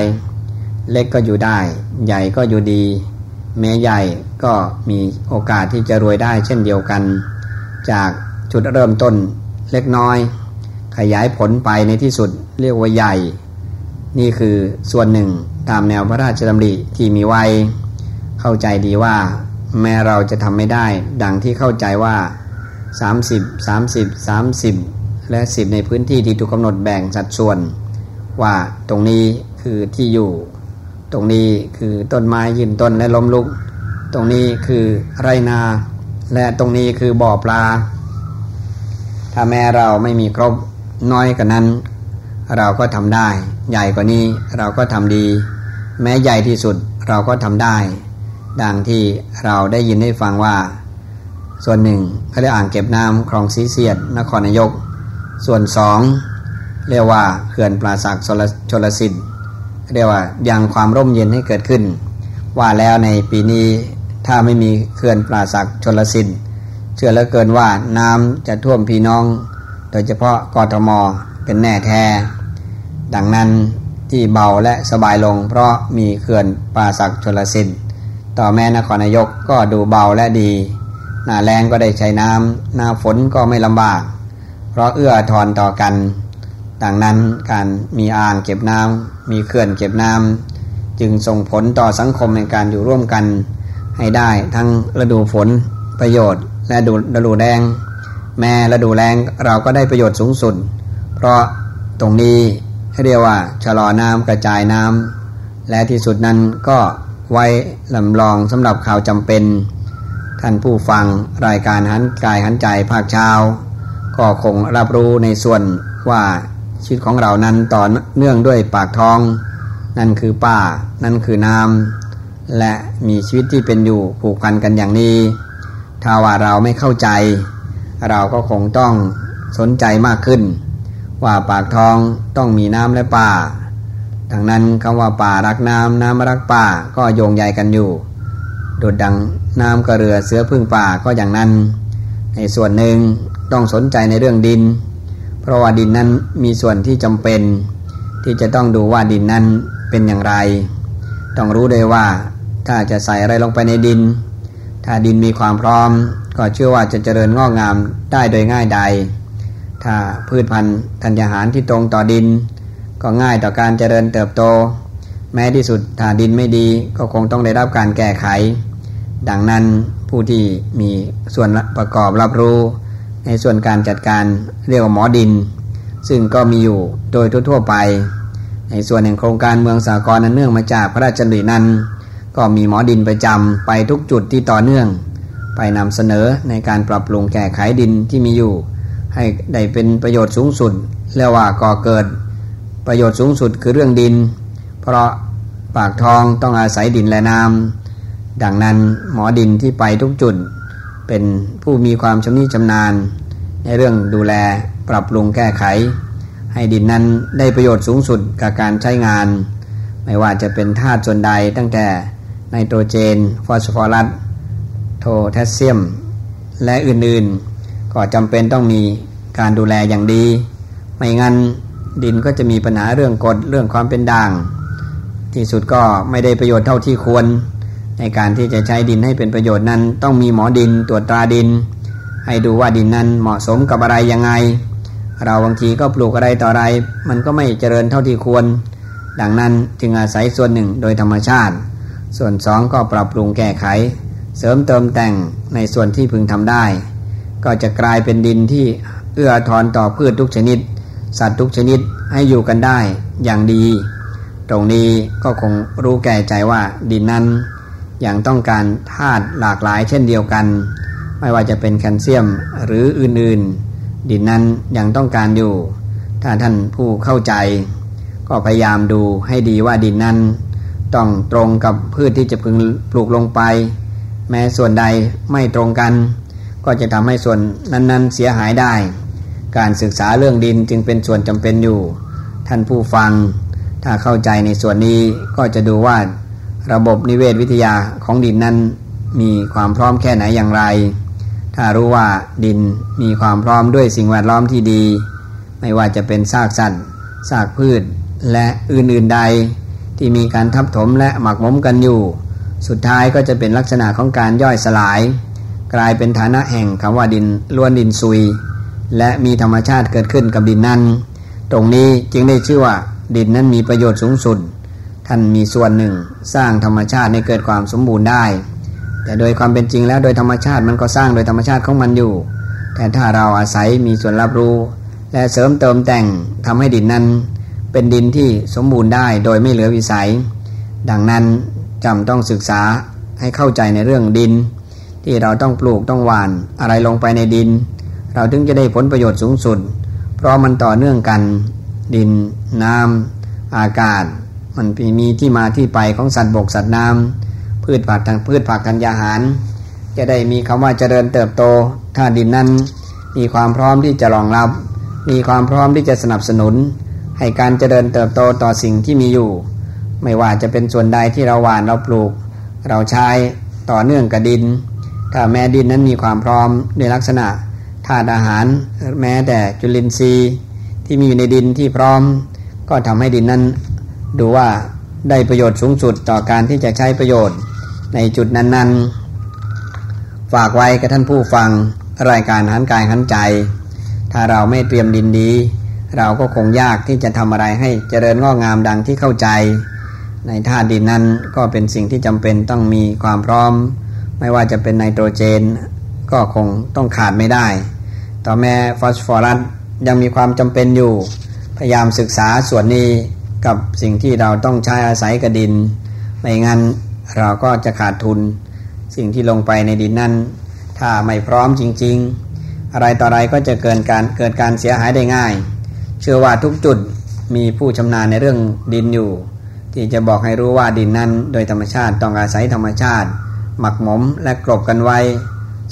เล็กก็อยู่ได้ ใหญ่ก็อยู่ดี แม้ใหญ่ก็มีโอกาสที่จะรวยได้เช่นเดียวกัน จากจุดเริ่มต้นเล็กน้อย ขยายผลไปในที่สุดเรียกว่าใหญ่ นี่คือส่วนหนึ่งตามแนวพระราชดำริที่มีไว้ เข้าใจดีว่า แม้เราจะทำไม่ได้ ดังที่เข้าใจว่า 30 30 30 และ 10 ในพื้นที่ที่ถูกกำหนดแบ่งสัดส่วน ว่าตรงนี้คือที่อยู่ ตรงนี้คือต้นไม้ยืนต้นและล้มลุก ตรงนี้คือไรนา และตรงนี้คือบ่อปลา ถ้าแม้เราไม่มีครบน้อยกว่านั้น เราก็ทำได้ ใหญ่กว่านี้เราก็ทำดี แม้ใหญ่ที่สุดเราก็ทำได้ ดังที่เราได้ยินได้ฟังว่า ส่วนหนึ่งเขาเรียกอ่างเก็บน้ำคลองสีเสียด นครนายก ส่วนสอง เรียกว่าเขื่อนปราศักชลสิทธิ์เรียกว่ายังความร่มเย็นให้เกิดขึ้น ว่าแล้วในปีนี้ถ้าไม่มีเขื่อนปราศักชลสิทธิ์เชื่อเหลือเกินว่าน้ำจะท่วมพี่น้อง โดยเฉพาะกทมเป็นแน่แท้ ดังนั้นที่เบาและสบายลง เพราะมีเขื่อนป่าศักชลสิทธิ์ต่อแม่นครนายกก็ดูเบาและดี หน้าแรงก็ได้ใช้น้ำหน้าฝนก็ไม่ลำบาก เพราะเอื้อทอนต่อกัน ดังนั้นการมีอ่างเก็บน้ำมีเขื่อนเก็บน้ำจึงส่งผลต่อสังคมในการอยู่ร่วมกันให้ได้ทั้งฤดูฝนประโยชน์ และฤดูแรงแม่ฤดูแรงเราก็ได้ประโยชน์สูงสุด เพราะตรงนี้เรียกว่าชะลอน้ำกระจายน้ำและที่สุดนั้นก็ไว้ลำลองสำหรับข่าวจำเป็น ท่านผู้ฟังรายการหันกายหันใจภาคเช้า ก็คงรับรู้ในส่วนว่า ชีวิตของเรานั้นต่อเนื่องด้วยปากท้อง นั่นคือป่านั่นคือน้ำและมีชีวิตที่เป็นอยู่ผูกพันกันอย่างนี้ ถ้าว่าเราไม่เข้าใจ เราก็คงต้องสนใจมากขึ้น ว่าปากท้องต้องมีน้ำและป่าดังนั้นคำว่าป่ารักน้ำน้ำรักป่าก็โยงใหญ่กันอยู่โดดดังน้ำกระเรือเสือพึ่งป่าก็อย่างนั้น ในส่วนหนึ่งต้องสนใจในเรื่องดิน เพราะว่าดินนั้นมีส่วนที่จำเป็น ที่จะต้องดูว่าดินนั้นเป็นอย่างไร ต้องรู้เลยว่าถ้าจะใส่อะไรลงไปในดิน ถ้าดินมีความพร้อม ก็เชื่อว่าจะเจริญงอกงามได้โดยง่ายใด ถ้าพืชพันธุ์ธัญญาหารที่ตรงต่อดิน ก็ง่ายต่อการเจริญเติบโต แม้ที่สุดถ้าดินไม่ดีก็คงต้องได้รับการแก้ไข ดังนั้นผู้ที่มีส่วนประกอบรับรู้ ในส่วนการจัดการเรียกว่าหมอดิน ซึ่งก็มีอยู่โดยทั่วๆไป ในส่วนแห่งโครงการเมืองสากลนั้นเนื่องมาจากพระราชดำรินั้น ก็มีหมอดินประจำไปทุกจุดที่ต่อเนื่อง ไปนำเสนอในการปรับปรุงแก้ไขดินที่มีอยู่ ให้ได้เป็นประโยชน์สูงสุดแล้วว่าก่อเกิด ประโยชน์สูงสุดคือเรื่องดิน เพราะปากทองต้องอาศัยดินและน้ำดังนั้นหมอดินที่ไปทุกจุด เป็นผู้มีความชำนิชำนาญ ในเรื่องดูแลปรับปรุงแก้ไข ให้ดินนั้นได้ประโยชน์สูงสุดกับการใช้งาน ไม่ว่าจะเป็นธาตุส่วนใดตั้งแต่ไนโตรเจน ฟอสฟอรัสโทแทสเซียม และอื่นๆ ก็จำเป็นต้องมีการดูแลอย่างดี ไม่งั้นดินก็จะมีปัญหาเรื่องกดเรื่องความเป็นด่าง ที่สุดก็ไม่ได้ประโยชน์เท่าที่ควร ในการที่จะใช้ดินให้เป็นประโยชน์นั้น ต้องมีหมอดินตรวจตราดิน ให้ดูว่าดินนั้นเหมาะสมกับอะไรยังไง เราบางทีก็ปลูกอะไรต่ออะไร มันก็ไม่เจริญเท่าที่ควร ดังนั้นจึงอาศัยส่วนหนึ่งโดยธรรมชาติ ส่วนสองก็ปรับปรุงแก้ไข เสริมเติมแต่งในส่วนที่พึงทำได้ ก็จะกลายเป็นดินที่เอื้อทอนต่อพืชทุกชนิด สัตว์ทุกชนิดให้อยู่กันได้อย่างดี ตรงนี้ก็คงรู้แก่ใจว่าดินนั้น ยังต้องการธาตุหลากหลายเช่นเดียวกัน ไม่ว่าจะเป็นแคลเซียมหรืออื่นๆ ดินนั้นยังต้องการอยู่ ถ้าท่านผู้เข้าใจ ก็พยายามดูให้ดีว่าดินนั้น ต้องตรงกับพืชที่จะพึงปลูกลงไป แม้ส่วนใดไม่ตรงกัน ก็จะทำให้ส่วนนั้นๆ เสียหายได้ การศึกษาเรื่องดินจึงเป็นส่วนจำเป็นอยู่ ท่านผู้ฟัง ถ้าเข้าใจในส่วนนี้ก็จะดูว่า ระบบนิเวศวิทยาของดินนั้น มีความพร้อมแค่ไหนอย่างไร ถ้ารู้ว่าดินมีความพร้อมด้วยสิ่งแวดล้อมที่ดี ไม่ว่าจะเป็นซากสัตว์ซากพืชและอื่นๆใด ที่มีการทับถมและหมักหมมกันอยู่ สุดท้ายก็จะเป็นลักษณะของการย่อยสลาย กลายเป็นฐานะแห่งคำว่าดินล้วนดินซุย และมีธรรมชาติเกิดขึ้นกับดินนั้น ตรงนี้จึงได้ชื่อว่าดินนั้นมีประโยชน์สูงสุด ท่านมีส่วนหนึ่ง สร้างธรรมชาติให้เกิดความสมบูรณ์ได้ แต่โดยความเป็นจริงแล้วโดยธรรมชาติมันก็สร้างโดยธรรมชาติของมันอยู่ แต่ถ้าเราอาศัยมีส่วนรับรู้ และเสริมเติมแต่งทำให้ดินนั้น เป็นดินที่สมบูรณ์ได้โดยไม่เหลือวิสัย ดังนั้นจำต้องศึกษาให้เข้าใจในเรื่องดิน ที่เราต้องปลูกต้องหว่านอะไรลงไปในดิน เราถึงจะได้ผลประโยชน์สูงสุด เพราะมันต่อเนื่องกัน ดิน น้ำอากาศ มันมีที่มาที่ไปของสัตว์บกสัตว์น้ำพืชผักทางพืชผักธัญญาหาร จะได้มีคำว่าเจริญเติบโต ถ้าดินนั้น มีความพร้อมที่จะรองรับ มีความพร้อมที่จะสนับสนุน ให้การเจริญเติบโตต่อสิ่งที่มีอยู่ ไม่ว่าจะเป็นส่วนใดที่เราหว่านเราปลูก เราใช้ต่อเนื่องกับดิน ถ้าแม้ดินนั้นมีความพร้อมในลักษณะธาตุอาหารแม้แต่จุลินทรีย์ที่มีอยู่ในดินที่พร้อม ก็ทำให้ดินนั้น ดูว่าได้ประโยชน์สูงสุดต่อการที่จะใช้ประโยชน์ในจุดนั้น ๆ ฝากไว้กับท่านผู้ฟังรายการหันกายหันใจ ถ้าเราไม่เตรียมดินดี เราก็คงยากที่จะทำอะไรให้เจริญงอกงามดังที่เข้าใจ ในธาตุดินนั้นก็เป็นสิ่งที่จำเป็นต้องมีความพร้อม ไม่ว่าจะเป็นไนโตรเจน ก็คงต้องขาดไม่ได้ ต่อแม้ฟอสฟอรัสยังมีความจำเป็นอยู่ พยายามศึกษาส่วนนี้ กับสิ่งที่เราต้องใช้อาศัยกับดิน ไม่งั้นเราก็จะขาดทุน สิ่งที่ลงไปในดินนั้นถ้าไม่พร้อมจริง ๆ อะไรต่ออะไรก็จะเกิดการเกิดการเสียหายได้ง่าย เชื่อว่าทุกจุดมีผู้ชำนาญในเรื่องดินอยู่ ที่จะบอกให้รู้ว่าดินนั้น โดยธรรมชาติต้องอาศัยธรรมชาติ หมักหมมและกลบกันไว้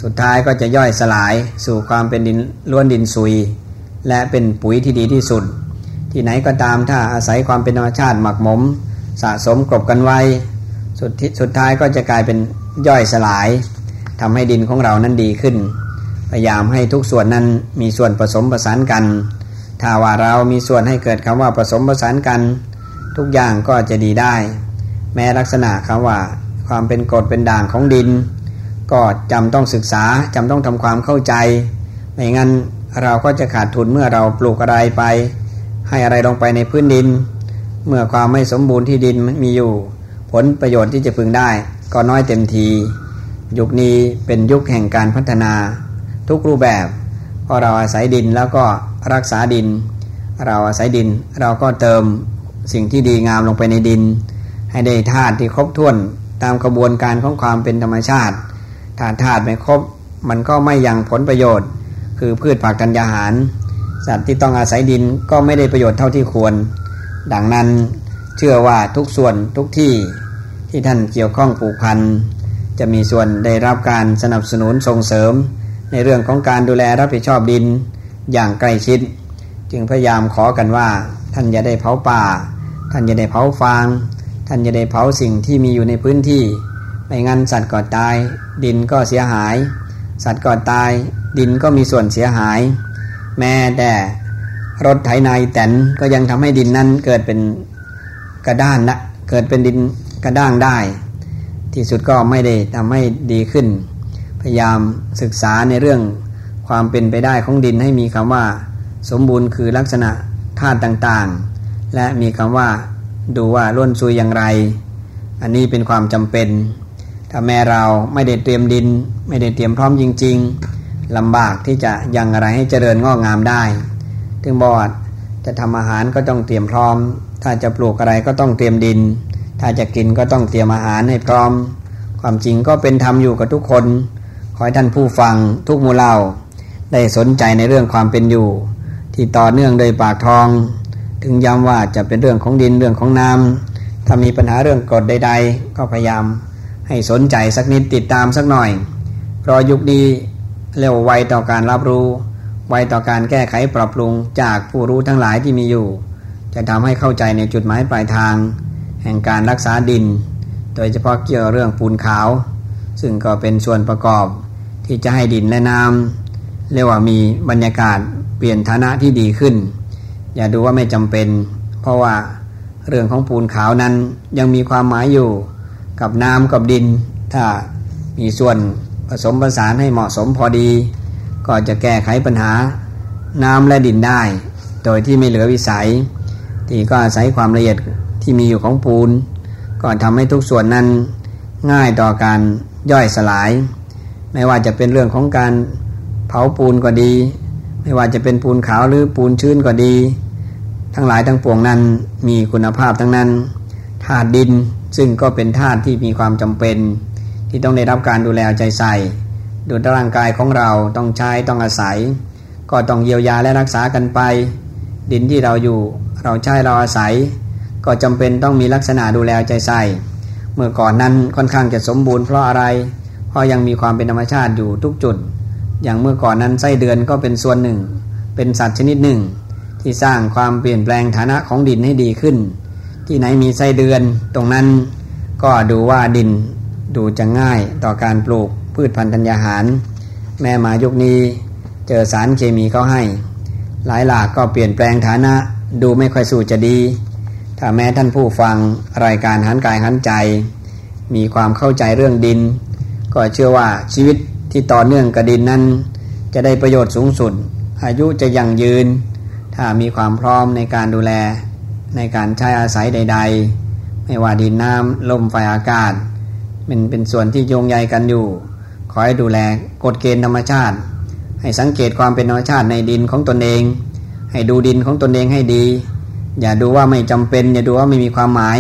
สุดท้ายก็จะย่อยสลายสู่ความเป็นดินล้วนดินซุย และเป็นปุ๋ยที่ดีที่สุด ที่ไหนก็ตามถ้าอาศัยความเป็นธรรมชาติหมักหมม สะสมกลบกันไว้สุดสุดท้ายก็จะกลายเป็นย่อยสลายทำให้ดินของเรานั้นดีขึ้น พยายามให้ทุกส่วนนั้นมีส่วนผสมผสานกัน ถ้าว่าเรามีส่วนให้เกิดคำว่าผสมผสานกัน ทุกอย่างก็จะดีได้ แม้ลักษณะคำว่า ความเป็นกรดเป็นด่างของดิน ก็จำต้องศึกษาจำต้องทำความเข้าใจ ไม่งั้นเราก็จะขาดทุนเมื่อเราปลูกอะไรไป ให้อะไรลงไปในพื้นดิน เมื่อความไม่สมบูรณ์ที่ดินมีอยู่ ผลประโยชน์ที่จะพึงได้ ก็น้อยเต็มที ยุคนี้เป็นยุคแห่งการพัฒนา ทุกรูปแบบพอเราอาศัยดินแล้วก็รักษาดิน เราอาศัยดิน เราก็เติมสิ่งที่ดีงามลงไปในดิน ให้ได้ธาตุที่ครบถ้วนตามกระบวนการของความเป็นธรรมชาติถ้าธาตุไม่ครบมันก็ไม่ยังผลประโยชน์ คือพืชผักกัญญาหาร สัตว์ที่ต้องอาศัยดินก็ไม่ได้ประโยชน์เท่าที่ควร ดังนั้นเชื่อว่าทุกส่วนทุกที่ที่ท่านเกี่ยวข้องปลูกพันจะมีส่วนได้รับการสนับสนุนส่งเสริม ในเรื่องของการดูแลรับผิดชอบดินอย่างใกล้ชิด จึงพยายามขอกันว่า ท่านอย่าได้เผาป่า ท่านอย่าได้เผาฟาง ท่านอย่าได้เผาสิ่งที่มีอยู่ในพื้นที่ไม่งั้นสัตว์ก็ตาย ดินก็เสียหาย สัตว์ก็ตาย ดินก็มีส่วนเสียหาย แม้แต่รถไถนาแตนก็ยังทำให้ดินนั้นเกิดเป็นกระด้านนะเกิดเป็นดินกระด้างได้ ที่สุดก็ไม่ได้ทำให้ดีขึ้น พยายามศึกษาในเรื่องความเป็นไปได้ของดินให้มีคำว่า สมบูรณ์คือลักษณะธาตุต่างๆ และมีคำว่าดูว่าล้วนซุยอย่างไร อันนี้เป็นความจำเป็น ถ้าแม่เราไม่ได้เตรียมดิน ไม่ได้เตรียมพร้อมจริง ๆ ลำบากที่จะยังอะไรให้เจริญงอกงามได้ ถึงบอกจะทำอาหารก็ต้องเตรียมพร้อม ถ้าจะปลูกอะไรก็ต้องเตรียมดิน ถ้าจะกินก็ต้องเตรียมอาหารให้พร้อม ความจริงก็เป็นธรรมอยู่กับทุกคน ขอให้ท่านผู้ฟังทุกมูเล่า ได้สนใจในเรื่องความเป็นอยู่ ที่ต่อเนื่องโดยปากทอง ถึงย้ำว่าจะเป็นเรื่องของดินเรื่องของน้ำถ้ามีปัญหาเรื่องกฎใด ๆ ก็พยายาม ให้สนใจสักนิดติดตามสักหน่อยเพราะยุคนี้ เร็วไวต่อการรับรู้ ไวต่อการแก้ไขปรับปรุงจากผู้รู้ทั้งหลายที่มีอยู่ จะทำให้เข้าใจในจุดหมายปลายทาง แห่งการรักษาดิน โดยเฉพาะเกี่ยวเรื่องปูนขาว ซึ่งก็เป็นส่วนประกอบที่จะให้ดินและน้ำเรียกว่ามีบรรยากาศเปลี่ยนฐานะที่ดีขึ้น อย่าดูว่าไม่จำเป็น เพราะว่าเรื่องของปูนขาวนั้นยังมีความหมายอยู่ กับน้ำกับดิน ถ้ามีส่วน ผสมผสานให้เหมาะสมพอดี ก็จะแก้ไขปัญหาน้ำและดินได้ โดยที่ไม่เหลือวิสัย ที่ก็อาศัยความละเอียดที่มีอยู่ของปูน ก็ทำให้ทุกส่วนนั้นง่ายต่อการย่อยสลาย ไม่ว่าจะเป็นเรื่องของการเผาปูนก็ดี ไม่ว่าจะเป็นปูนขาวหรือปูนชื้นก็ดี ทั้งหลายทั้งปวงนั้นมีคุณภาพทั้งนั้นธาตุดินซึ่งก็เป็นธาตุที่มีความจำเป็น ที่ต้องได้รับการดูแลใจใส่ดูร่างกายของเราต้องใช้ต้องอาศัย ก็ต้องเยียวยาและรักษากันไป ดินที่เราอยู่เราใช้เราอาศัย ก็จำเป็นต้องมีลักษณะดูแลใจใส่ เมื่อก่อนนั้นค่อนข้างจะสมบูรณ์เพราะอะไร เพราะยังมีความเป็นธรรมชาติอยู่ทุกจุด อย่างเมื่อก่อนนั้นไส้เดือนก็เป็นส่วนหนึ่ง เป็นสัตว์ชนิดหนึ่ง ที่สร้างความเปลี่ยนแปลงฐานะของดินให้ดีขึ้น ที่ไหนมีไส้เดือนตรงนั้นก็ดูว่าดิน ดูจะง่ายต่อการปลูกพืชพันธุ์ธัญญาหาร แม่มายุคนี้เจอสารเคมีเขาให้ หลายหลากก็เปลี่ยนแปลงฐานะดูไม่ค่อยสู้จะดี ถ้าแม้ท่านผู้ฟังรายการหันกายหันใจ มีความเข้าใจเรื่องดิน ก็เชื่อว่าชีวิตที่ต่อเนื่องกับดินนั้น จะได้ประโยชน์สูงสุด อายุจะยั่งยืน ถ้ามีความพร้อมในการดูแลในการใช้อาศัยใด ๆ ไม่ว่าดินน้ำลมไฟอากาศ เป็นเป็นส่วนที่โยงใยกันอยู่ ขอให้ดูแลกฎเกณฑ์ธรรมชาติ ให้สังเกตความเป็นธรรมชาติในดินของตนเอง ให้ดูดินของตนเองให้ดี อย่าดูว่าไม่จำเป็น อย่าดูว่าไม่มีความหมาย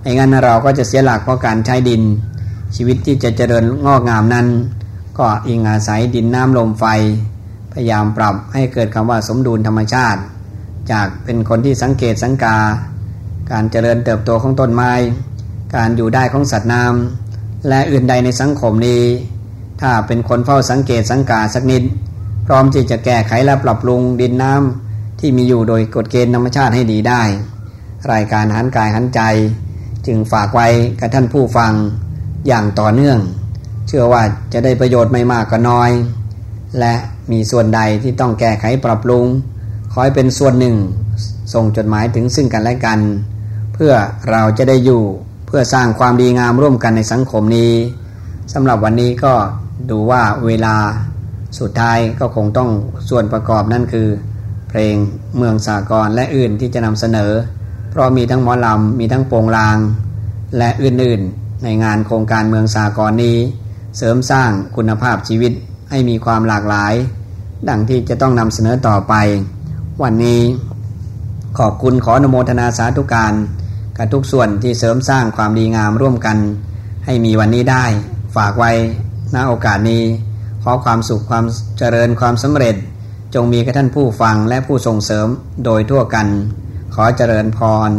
ไม่งั้นเราก็จะเสียหลักเพราะการใช้ดิน ชีวิตที่จะเจริญงอกงามนั้น ก็อิงอาศัยดินน้ำลมไฟ พยายามปรับให้เกิดคำว่าสมดุลธรรมชาติ จากเป็นคนที่สังเกตสังกา การเจริญเติบโตของต้นไม้ การอยู่ได้ของสัตว์น้ำ และอื่นใดในสังคมนี้ ถ้าเป็นคนเฝ้าสังเกตสังกาสักนิด พร้อมที่จะแก้ไขและปรับปรุงดินน้ำที่มีอยู่โดยกฎเกณฑ์ธรรมชาติให้ดีได้ รายการหันกายหันใจ จึงฝากไว้กับท่านผู้ฟังอย่างต่อเนื่อง เชื่อว่าจะได้ประโยชน์ไม่มากก็น้อย และมีส่วนใดที่ต้องแก้ไขปรับปรุงขอให้เป็นส่วนหนึ่ง ส่งจดหมายถึงซึ่งกันและกัน เพื่อเราจะได้อยู่ เพื่อสร้างความดีงามร่วมกันในสังคมนี้สำหรับวันนี้ก็ดูว่าเวลาสุดท้ายก็คงต้องส่วนประกอบนั่นคือ เพลงเมืองสากรและอื่นที่จะนำเสนอ เพราะมีทั้งหมอลำมีทั้งโปงลาง และอื่นๆ ในงานโครงการเมืองสากรนี้ เสริมสร้างคุณภาพชีวิตให้มีความหลากหลาย ดังที่จะต้องนำเสนอต่อไป วันนี้ขอบคุณขออนุโมทนาสาธุการ กับทุกส่วนที่เสริมสร้างความดีงามร่วมกัน ให้มีวันนี้ได้ ฝากไว้ณโอกาสนี้ ขอความสุขความเจริญความสำเร็จ จงมีกับท่านผู้ฟังและผู้ส่งเสริมโดยทั่วกัน ขอเจริญพร